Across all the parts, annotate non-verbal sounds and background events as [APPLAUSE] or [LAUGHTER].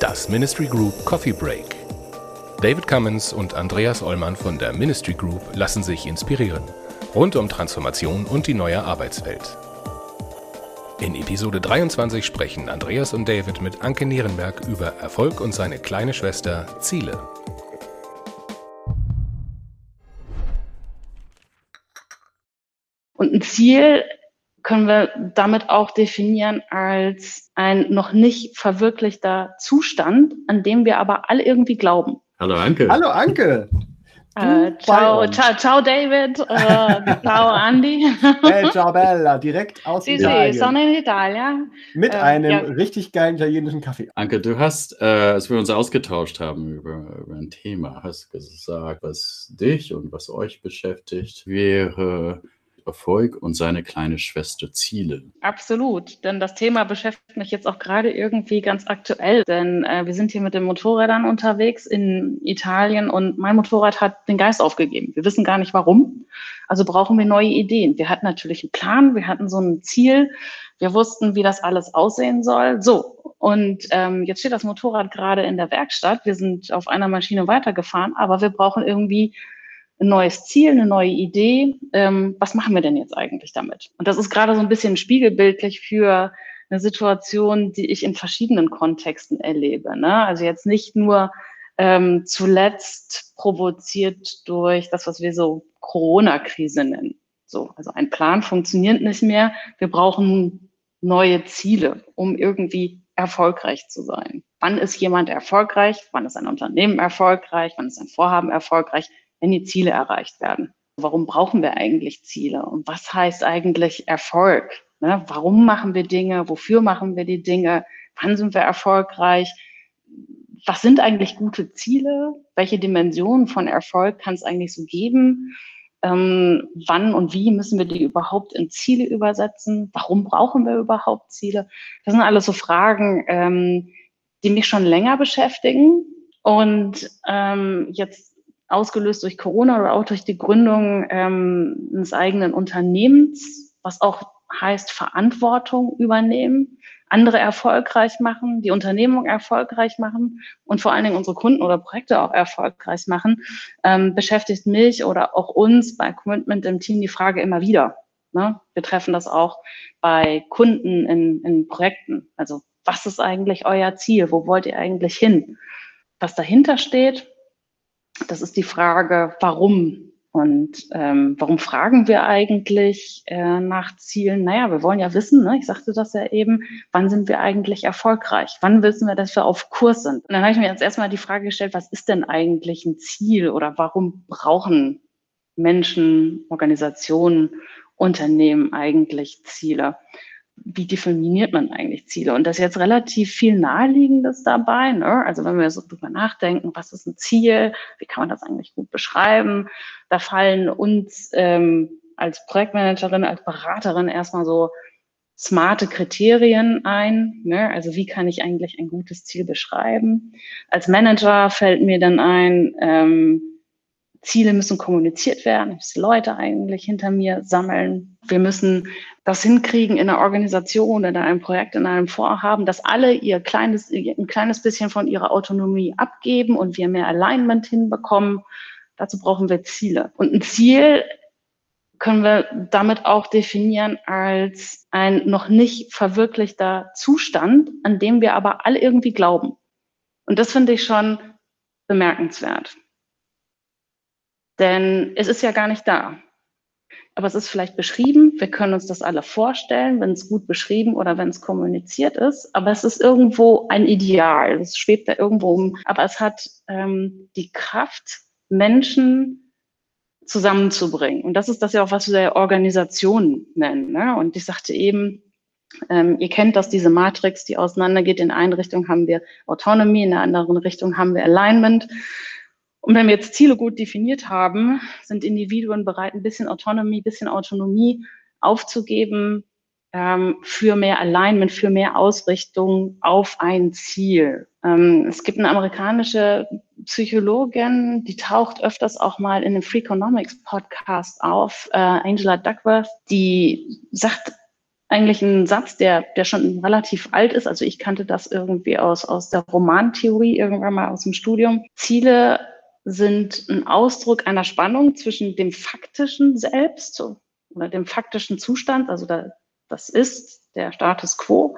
Das Ministry Group Coffee Break. David Cummins und Andreas Ollmann von der Ministry Group lassen sich inspirieren. Rund um Transformation und die neue Arbeitswelt. In Episode 23 sprechen Andreas und David mit Anke Nierenberg über Erfolg und seine kleine Schwester Ziele. Und ein Ziel können wir damit auch definieren als ein noch nicht verwirklichter Zustand, an dem wir aber alle irgendwie glauben. Hallo Anke. Hallo Anke. Äh, ciao, ciao, ciao David, äh, ciao Andy. [LAUGHS] Hey, ciao Bella, direkt aus Sì, Italien. sì, sono in Italia. Mit äh, einem ja. richtig geilen italienischen Kaffee. Anke, du hast, äh, als wir uns ausgetauscht haben über, über ein Thema, hast gesagt, was dich und was euch beschäftigt, wäre Erfolg und seine kleine Schwester Ziele. Absolut, denn das Thema beschäftigt mich jetzt auch gerade irgendwie ganz aktuell, denn äh, wir sind hier mit den Motorrädern unterwegs in Italien und mein Motorrad hat den Geist aufgegeben. Wir wissen gar nicht warum, also brauchen wir neue Ideen. Wir hatten natürlich einen Plan, wir hatten so ein Ziel, wir wussten, wie das alles aussehen soll. So, und ähm, jetzt steht das Motorrad gerade in der Werkstatt. Wir sind auf einer Maschine weitergefahren, aber wir brauchen irgendwie ein neues Ziel, eine neue Idee. Ähm, was machen wir denn jetzt eigentlich damit? Und das ist gerade so ein bisschen spiegelbildlich für eine Situation, die ich in verschiedenen Kontexten erlebe. Ne? Also jetzt nicht nur ähm, zuletzt provoziert durch das, was wir so Corona-Krise nennen. So, also ein Plan funktioniert nicht mehr. Wir brauchen neue Ziele, um irgendwie erfolgreich zu sein. Wann ist jemand erfolgreich? Wann ist ein Unternehmen erfolgreich? Wann ist ein Vorhaben erfolgreich? Wenn die Ziele erreicht werden. Warum brauchen wir eigentlich Ziele? Und was heißt eigentlich Erfolg? Ne? Warum machen wir Dinge? Wofür machen wir die Dinge? Wann sind wir erfolgreich? Was sind eigentlich gute Ziele? Welche Dimensionen von Erfolg kann es eigentlich so geben? Ähm, wann und wie müssen wir die überhaupt in Ziele übersetzen? Warum brauchen wir überhaupt Ziele? Das sind alles so Fragen, ähm, die mich schon länger beschäftigen. Und ähm, jetzt ausgelöst durch Corona oder auch durch die Gründung ähm, eines eigenen Unternehmens, was auch heißt Verantwortung übernehmen, andere erfolgreich machen, die Unternehmung erfolgreich machen und vor allen Dingen unsere Kunden oder Projekte auch erfolgreich machen, ähm, beschäftigt mich oder auch uns bei Commitment im Team die Frage immer wieder. Ne? Wir treffen das auch bei Kunden in, in Projekten. Also was ist eigentlich euer Ziel? Wo wollt ihr eigentlich hin? Was dahinter steht, das ist die Frage, warum? Und ähm, warum fragen wir eigentlich äh, nach Zielen? Naja, wir wollen ja wissen, ne? ich sagte das ja eben, wann sind wir eigentlich erfolgreich? Wann wissen wir, dass wir auf Kurs sind? Und dann habe ich mir jetzt erstmal die Frage gestellt, was ist denn eigentlich ein Ziel oder warum brauchen Menschen, Organisationen, Unternehmen eigentlich Ziele? Wie definiert man eigentlich Ziele? Und da ist jetzt relativ viel Naheliegendes dabei. Ne? Also wenn wir so drüber nachdenken, was ist ein Ziel? Wie kann man das eigentlich gut beschreiben? Da fallen uns ähm, als Projektmanagerin, als Beraterin erstmal so smarte Kriterien ein. Ne? Also wie kann ich eigentlich ein gutes Ziel beschreiben? Als Manager fällt mir dann ein, ähm, Ziele müssen kommuniziert werden. Ich muss Leute eigentlich hinter mir sammeln. Wir müssen das hinkriegen in einer Organisation, in einem Projekt, in einem Vorhaben, dass alle ihr kleines, ein kleines bisschen von ihrer Autonomie abgeben und wir mehr Alignment hinbekommen. Dazu brauchen wir Ziele. Und ein Ziel können wir damit auch definieren als ein noch nicht verwirklichter Zustand, an dem wir aber alle irgendwie glauben. Und das finde ich schon bemerkenswert. Denn es ist ja gar nicht da. Aber es ist vielleicht beschrieben. Wir können uns das alle vorstellen, wenn es gut beschrieben oder wenn es kommuniziert ist. Aber es ist irgendwo ein Ideal. Es schwebt da irgendwo um. Aber es hat ähm, die Kraft, Menschen zusammenzubringen. Und das ist das ja auch, was wir Organisationen nennen. Ne? Und ich sagte eben, ähm, ihr kennt das, diese Matrix, die auseinandergeht. In eine Richtung haben wir Autonomy, in der anderen Richtung haben wir Alignment. Und wenn wir jetzt Ziele gut definiert haben, sind Individuen bereit, ein bisschen Autonomie, ein bisschen Autonomie aufzugeben, ähm, für mehr Alignment, für mehr Ausrichtung auf ein Ziel. Ähm, es gibt eine amerikanische Psychologin, die taucht öfters auch mal in einem Freakonomics Podcast auf, äh, Angela Duckworth, die sagt eigentlich einen Satz, der, der schon relativ alt ist. Also ich kannte das irgendwie aus, aus der Romantheorie irgendwann mal aus dem Studium. Ziele sind ein Ausdruck einer Spannung zwischen dem faktischen Selbst oder dem faktischen Zustand, also da, das ist der Status quo,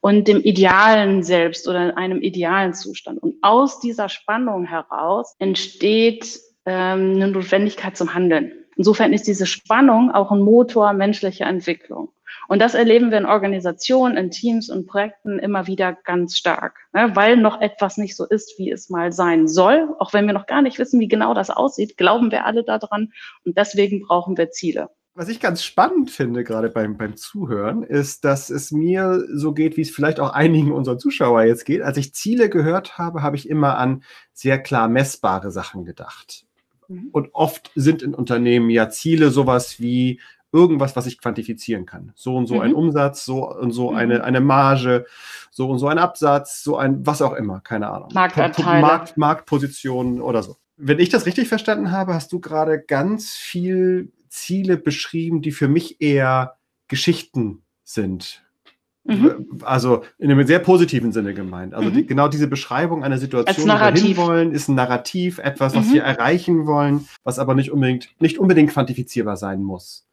und dem idealen Selbst oder einem idealen Zustand. Und aus dieser Spannung heraus entsteht ähm, eine Notwendigkeit zum Handeln. Insofern ist diese Spannung auch ein Motor menschlicher Entwicklung. Und das erleben wir in Organisationen, in Teams und Projekten immer wieder ganz stark, ne? weil noch etwas nicht so ist, wie es mal sein soll. Auch wenn wir noch gar nicht wissen, wie genau das aussieht, glauben wir alle daran und deswegen brauchen wir Ziele. Was ich ganz spannend finde, gerade beim, beim Zuhören, ist, dass es mir so geht, wie es vielleicht auch einigen unserer Zuschauer jetzt geht. Als ich Ziele gehört habe, habe ich immer an sehr klar messbare Sachen gedacht. Mhm. Und oft sind in Unternehmen ja Ziele sowas wie irgendwas, was ich quantifizieren kann. So und so mhm. ein Umsatz, so und so mhm. eine, eine Marge, so und so ein Absatz, so ein, was auch immer, keine Ahnung. Marktanteile. Markt, Marktpositionen oder so. Wenn ich das richtig verstanden habe, hast du gerade ganz viel Ziele beschrieben, die für mich eher Geschichten sind. Mhm. Also in einem sehr positiven Sinne gemeint. Also mhm. die, genau diese Beschreibung einer Situation, die wir hinwollen, ist ein Narrativ, etwas, was mhm. wir erreichen wollen, was aber nicht unbedingt, nicht unbedingt quantifizierbar sein muss.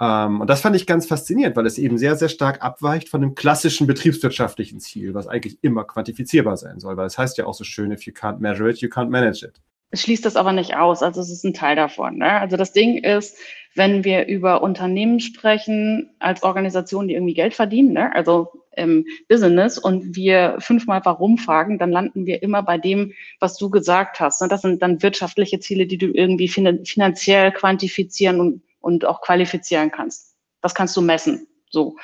Ähm, und das fand ich ganz faszinierend, weil es eben sehr, sehr stark abweicht von dem klassischen betriebswirtschaftlichen Ziel, was eigentlich immer quantifizierbar sein soll, weil es heißt ja auch so schön, if you can't measure it, you can't manage it. Es schließt das aber nicht aus, also es ist ein Teil davon. Ne? Also das Ding ist, wenn wir über Unternehmen sprechen, als Organisation, die irgendwie Geld verdienen, ne? also im Business und wir fünfmal warum fragen, dann landen wir immer bei dem, was du gesagt hast. Ne? Das sind dann wirtschaftliche Ziele, die du irgendwie finanziell quantifizieren und und auch qualifizieren kannst. Das kannst du messen. So.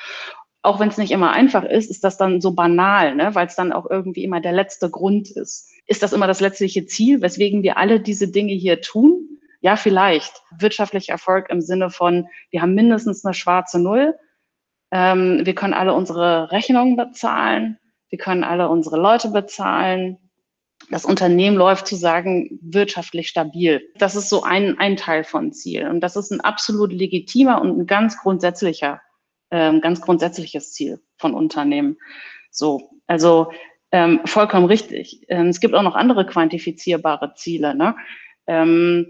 Auch wenn es nicht immer einfach ist, ist das dann so banal, ne? weil es dann auch irgendwie immer der letzte Grund ist. Ist das immer das letztliche Ziel, weswegen wir alle diese Dinge hier tun? Ja, vielleicht. Wirtschaftlicher Erfolg im Sinne von, wir haben mindestens eine schwarze Null. Ähm, wir können alle unsere Rechnungen bezahlen. Wir können alle unsere Leute bezahlen das Unternehmen läuft zu sagen, wirtschaftlich stabil. Das ist so ein, ein Teil von Ziel. Und das ist ein absolut legitimer und ein ganz grundsätzlicher, ähm, ganz grundsätzliches Ziel von Unternehmen. So, also ähm, vollkommen richtig. Ähm, es gibt auch noch andere quantifizierbare Ziele. Ne? Ähm,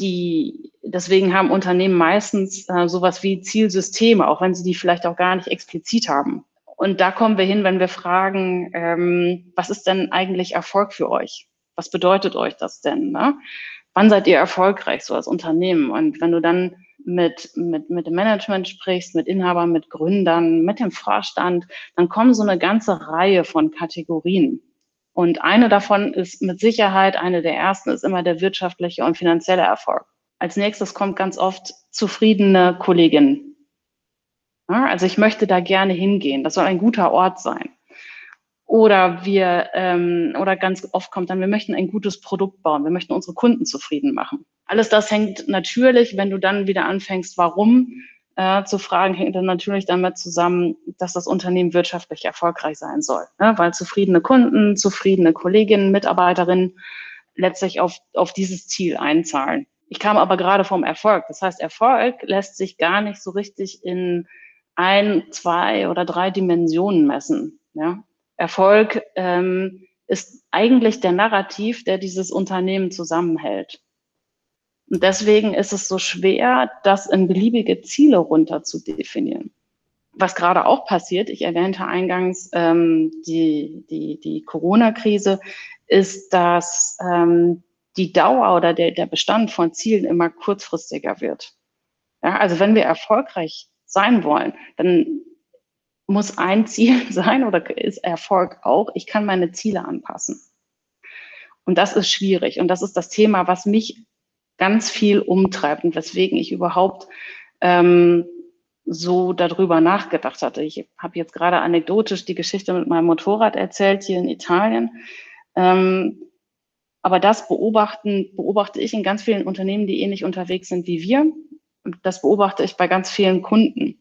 die, deswegen haben Unternehmen meistens äh, sowas wie Zielsysteme, auch wenn sie die vielleicht auch gar nicht explizit haben. Und da kommen wir hin, wenn wir fragen, ähm, was ist denn eigentlich Erfolg für euch? Was bedeutet euch das denn? Ne? Wann seid ihr erfolgreich so als Unternehmen? Und wenn du dann mit, mit, mit dem Management sprichst, mit Inhabern, mit Gründern, mit dem Vorstand, dann kommen so eine ganze Reihe von Kategorien. Und eine davon ist mit Sicherheit, eine der ersten ist immer der wirtschaftliche und finanzielle Erfolg. Als nächstes kommt ganz oft zufriedene Kolleginnen, also ich möchte da gerne hingehen. Das soll ein guter Ort sein. Oder wir, ähm, oder ganz oft kommt dann, wir möchten ein gutes Produkt bauen, wir möchten unsere Kunden zufrieden machen. Alles das hängt natürlich, wenn du dann wieder anfängst, warum äh, zu fragen, hängt dann natürlich damit zusammen, dass das Unternehmen wirtschaftlich erfolgreich sein soll. Ne? Weil zufriedene Kunden, zufriedene Kolleginnen, Mitarbeiterinnen letztlich auf, auf dieses Ziel einzahlen. Ich kam aber gerade vom Erfolg. Das heißt, Erfolg lässt sich gar nicht so richtig in ein, zwei oder drei Dimensionen messen. Ja? Erfolg ähm, ist eigentlich der Narrativ, der dieses Unternehmen zusammenhält. Und deswegen ist es so schwer, das in beliebige Ziele runter zu definieren. Was gerade auch passiert, ich erwähnte eingangs ähm, die, die, die Corona-Krise, ist, dass ähm, die Dauer oder der, der Bestand von Zielen immer kurzfristiger wird. Ja, also wenn wir erfolgreich sein wollen, dann muss ein [LAUGHS] Ziel sein oder ist Erfolg auch, ich kann meine Ziele anpassen. Und das ist schwierig. Und das ist das Thema, was mich ganz viel umtreibt und weswegen ich überhaupt ähm, so darüber nachgedacht hatte. Ich habe jetzt gerade anekdotisch die Geschichte mit meinem Motorrad erzählt hier in Italien. Ähm, aber das beobachten, beobachte ich in ganz vielen Unternehmen, die ähnlich unterwegs sind wie wir das beobachte ich bei ganz vielen Kunden.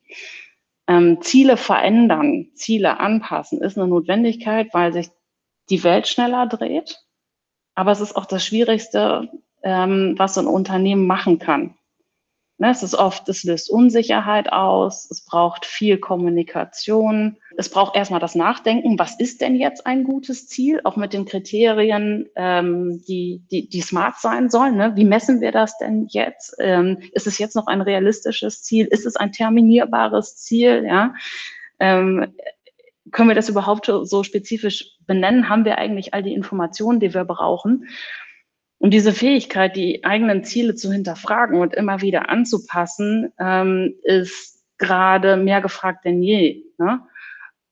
Ähm, Ziele verändern, Ziele anpassen ist eine Notwendigkeit, weil sich die Welt schneller dreht. Aber es ist auch das Schwierigste, ähm, was so ein Unternehmen machen kann. Ne, es ist oft, es löst Unsicherheit aus, es braucht viel Kommunikation, es braucht erstmal das Nachdenken, was ist denn jetzt ein gutes Ziel, auch mit den Kriterien, ähm, die, die, die smart sein sollen. Ne? Wie messen wir das denn jetzt? Ähm, ist es jetzt noch ein realistisches Ziel? Ist es ein terminierbares Ziel? Ja? Ähm, können wir das überhaupt so spezifisch benennen? Haben wir eigentlich all die Informationen, die wir brauchen? Und diese Fähigkeit, die eigenen Ziele zu hinterfragen und immer wieder anzupassen, ähm, ist gerade mehr gefragt denn je. Ne?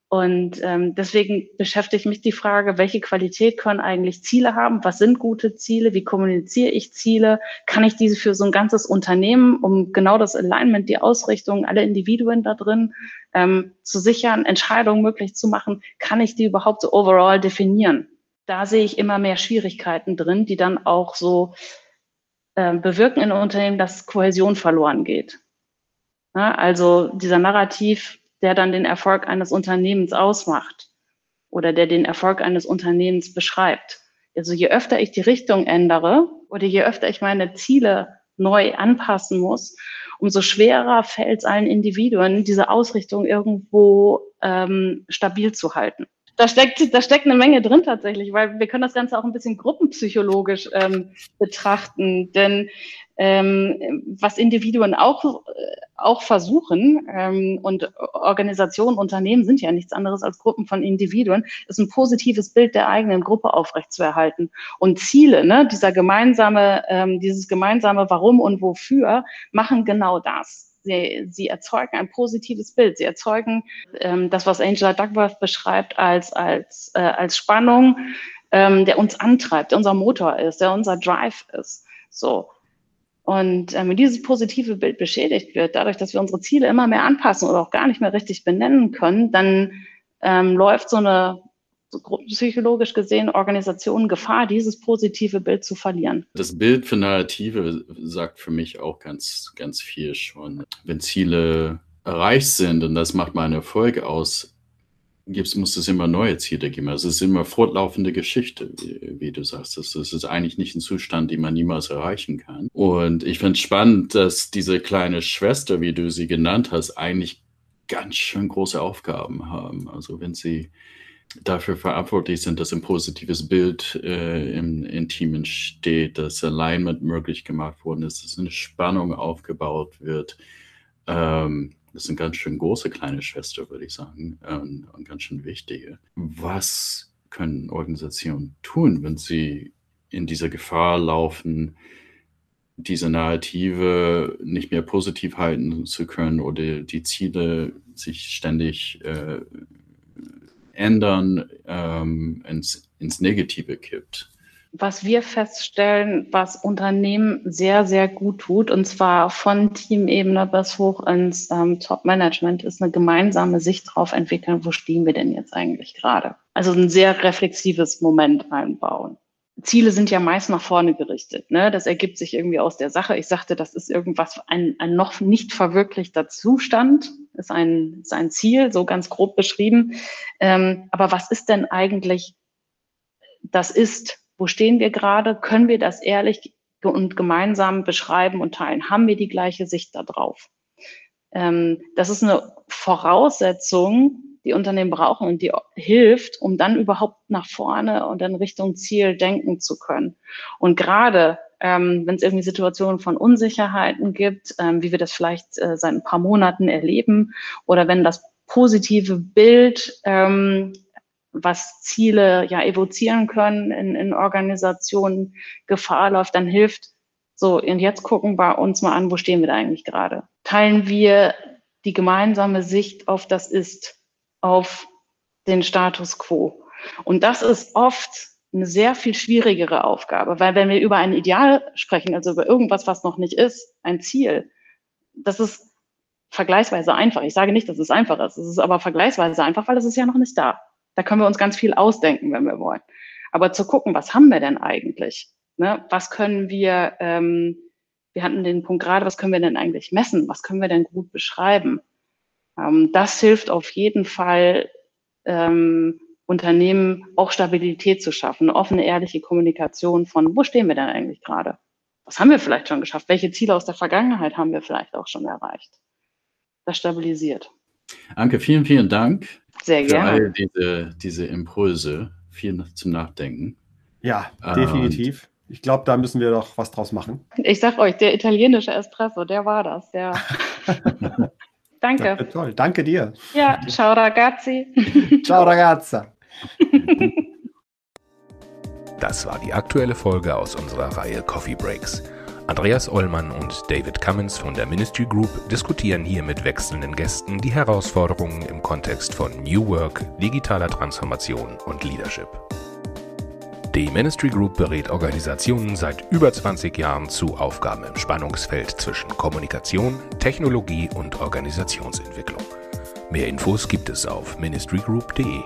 Und ähm, deswegen beschäftigt mich die Frage, welche Qualität können eigentlich Ziele haben? Was sind gute Ziele? Wie kommuniziere ich Ziele? Kann ich diese für so ein ganzes Unternehmen, um genau das Alignment, die Ausrichtung, alle Individuen da drin ähm, zu sichern, Entscheidungen möglich zu machen, kann ich die überhaupt so overall definieren? Da sehe ich immer mehr Schwierigkeiten drin, die dann auch so äh, bewirken in Unternehmen, dass Kohäsion verloren geht. Ja, also dieser Narrativ, der dann den Erfolg eines Unternehmens ausmacht oder der den Erfolg eines Unternehmens beschreibt. Also je öfter ich die Richtung ändere oder je öfter ich meine Ziele neu anpassen muss, umso schwerer fällt es allen Individuen, diese Ausrichtung irgendwo ähm, stabil zu halten da steckt, da steckt eine Menge drin tatsächlich, weil wir können das Ganze auch ein bisschen gruppenpsychologisch ähm, betrachten. Denn ähm, was Individuen auch, auch versuchen, ähm, und Organisationen, Unternehmen sind ja nichts anderes als Gruppen von Individuen, ist ein positives Bild der eigenen Gruppe aufrechtzuerhalten. Und Ziele, ne, dieser gemeinsame, ähm, dieses gemeinsame Warum und Wofür machen genau das. Sie, sie erzeugen ein positives Bild. Sie erzeugen ähm, das, was Angela Duckworth beschreibt, als, als, äh, als Spannung, ähm, der uns antreibt, der unser Motor ist, der unser Drive ist. So. Und ähm, wenn dieses positive Bild beschädigt wird, dadurch, dass wir unsere Ziele immer mehr anpassen oder auch gar nicht mehr richtig benennen können, dann ähm, läuft so eine psychologisch gesehen Organisationen Gefahr, dieses positive Bild zu verlieren. Das Bild für Narrative sagt für mich auch ganz, ganz viel schon. Wenn Ziele erreicht sind und das macht meinen Erfolg aus, gibt's, muss es immer neue Ziele geben. Also es ist immer fortlaufende Geschichte, wie, wie du sagst. Das, das, ist eigentlich nicht ein Zustand, den man niemals erreichen kann. Und ich finde es spannend, dass diese kleine Schwester, wie du sie genannt hast, eigentlich ganz schön große Aufgaben haben. Also wenn sie dafür verantwortlich sind, dass ein positives Bild äh, im, im Team entsteht, dass Alignment möglich gemacht worden ist, dass eine Spannung aufgebaut wird. Ähm, das sind ganz schön große kleine Schwester, würde ich sagen, ähm, und ganz schön wichtige. Was können Organisationen tun, wenn sie in dieser Gefahr laufen, diese Narrative nicht mehr positiv halten zu können oder die Ziele sich ständig äh, Ändern ähm, ins, ins Negative kippt. Was wir feststellen, was Unternehmen sehr, sehr gut tut, und zwar von Teamebene bis hoch ins ähm, Top-Management, ist eine gemeinsame Sicht darauf entwickeln, wo stehen wir denn jetzt eigentlich gerade. Also ein sehr reflexives Moment einbauen. Ziele sind ja meist nach vorne gerichtet. Ne? Das ergibt sich irgendwie aus der Sache. Ich sagte, das ist irgendwas, ein, ein noch nicht verwirklichter Zustand, ist ein, ist ein Ziel, so ganz grob beschrieben. Ähm, aber was ist denn eigentlich das ist? Wo stehen wir gerade? Können wir das ehrlich und gemeinsam beschreiben und teilen? Haben wir die gleiche Sicht darauf? Ähm, das ist eine Voraussetzung, die Unternehmen brauchen und die hilft, um dann überhaupt nach vorne und in Richtung Ziel denken zu können. Und gerade ähm, wenn es irgendwie Situationen von Unsicherheiten gibt, ähm, wie wir das vielleicht äh, seit ein paar Monaten erleben, oder wenn das positive Bild, ähm, was Ziele ja evozieren können in, in Organisationen, Gefahr läuft, dann hilft so, und jetzt gucken wir uns mal an, wo stehen wir da eigentlich gerade? Teilen wir die gemeinsame Sicht auf das Ist? Auf den Status quo. Und das ist oft eine sehr viel schwierigere Aufgabe, weil wenn wir über ein Ideal sprechen, also über irgendwas, was noch nicht ist, ein Ziel, das ist vergleichsweise einfach. Ich sage nicht, dass es einfach ist. Es ist aber vergleichsweise einfach, weil es ist ja noch nicht da. Da können wir uns ganz viel ausdenken, wenn wir wollen. Aber zu gucken, was haben wir denn eigentlich? Ne? Was können wir, ähm, wir hatten den Punkt gerade, was können wir denn eigentlich messen? Was können wir denn gut beschreiben? Ähm, das hilft auf jeden Fall, ähm, Unternehmen auch Stabilität zu schaffen, eine offene, ehrliche Kommunikation von, wo stehen wir denn eigentlich gerade? Was haben wir vielleicht schon geschafft? Welche Ziele aus der Vergangenheit haben wir vielleicht auch schon erreicht? Das stabilisiert. Anke, vielen, vielen Dank. Sehr für gerne. all diese, diese Impulse. Viel zum Nachdenken. Ja, Und- definitiv. Ich glaube, da müssen wir doch was draus machen. Ich sag euch, der italienische Espresso, der war das. Der. [LAUGHS] Das Danke. wird toll. Danke dir. Ja, ciao ragazzi. [LAUGHS] Ciao, ragazza. Das war die aktuelle Folge aus unserer Reihe Coffee Breaks. Andreas Ollmann und David Cummins von der Ministry Group diskutieren hier mit wechselnden Gästen die Herausforderungen im Kontext von New Work, digitaler Transformation und Leadership. Die Ministry Group berät Organisationen seit über 20 Jahren zu Aufgaben im Spannungsfeld zwischen Kommunikation, Technologie und Organisationsentwicklung. Mehr Infos gibt es auf ministrygroup.de.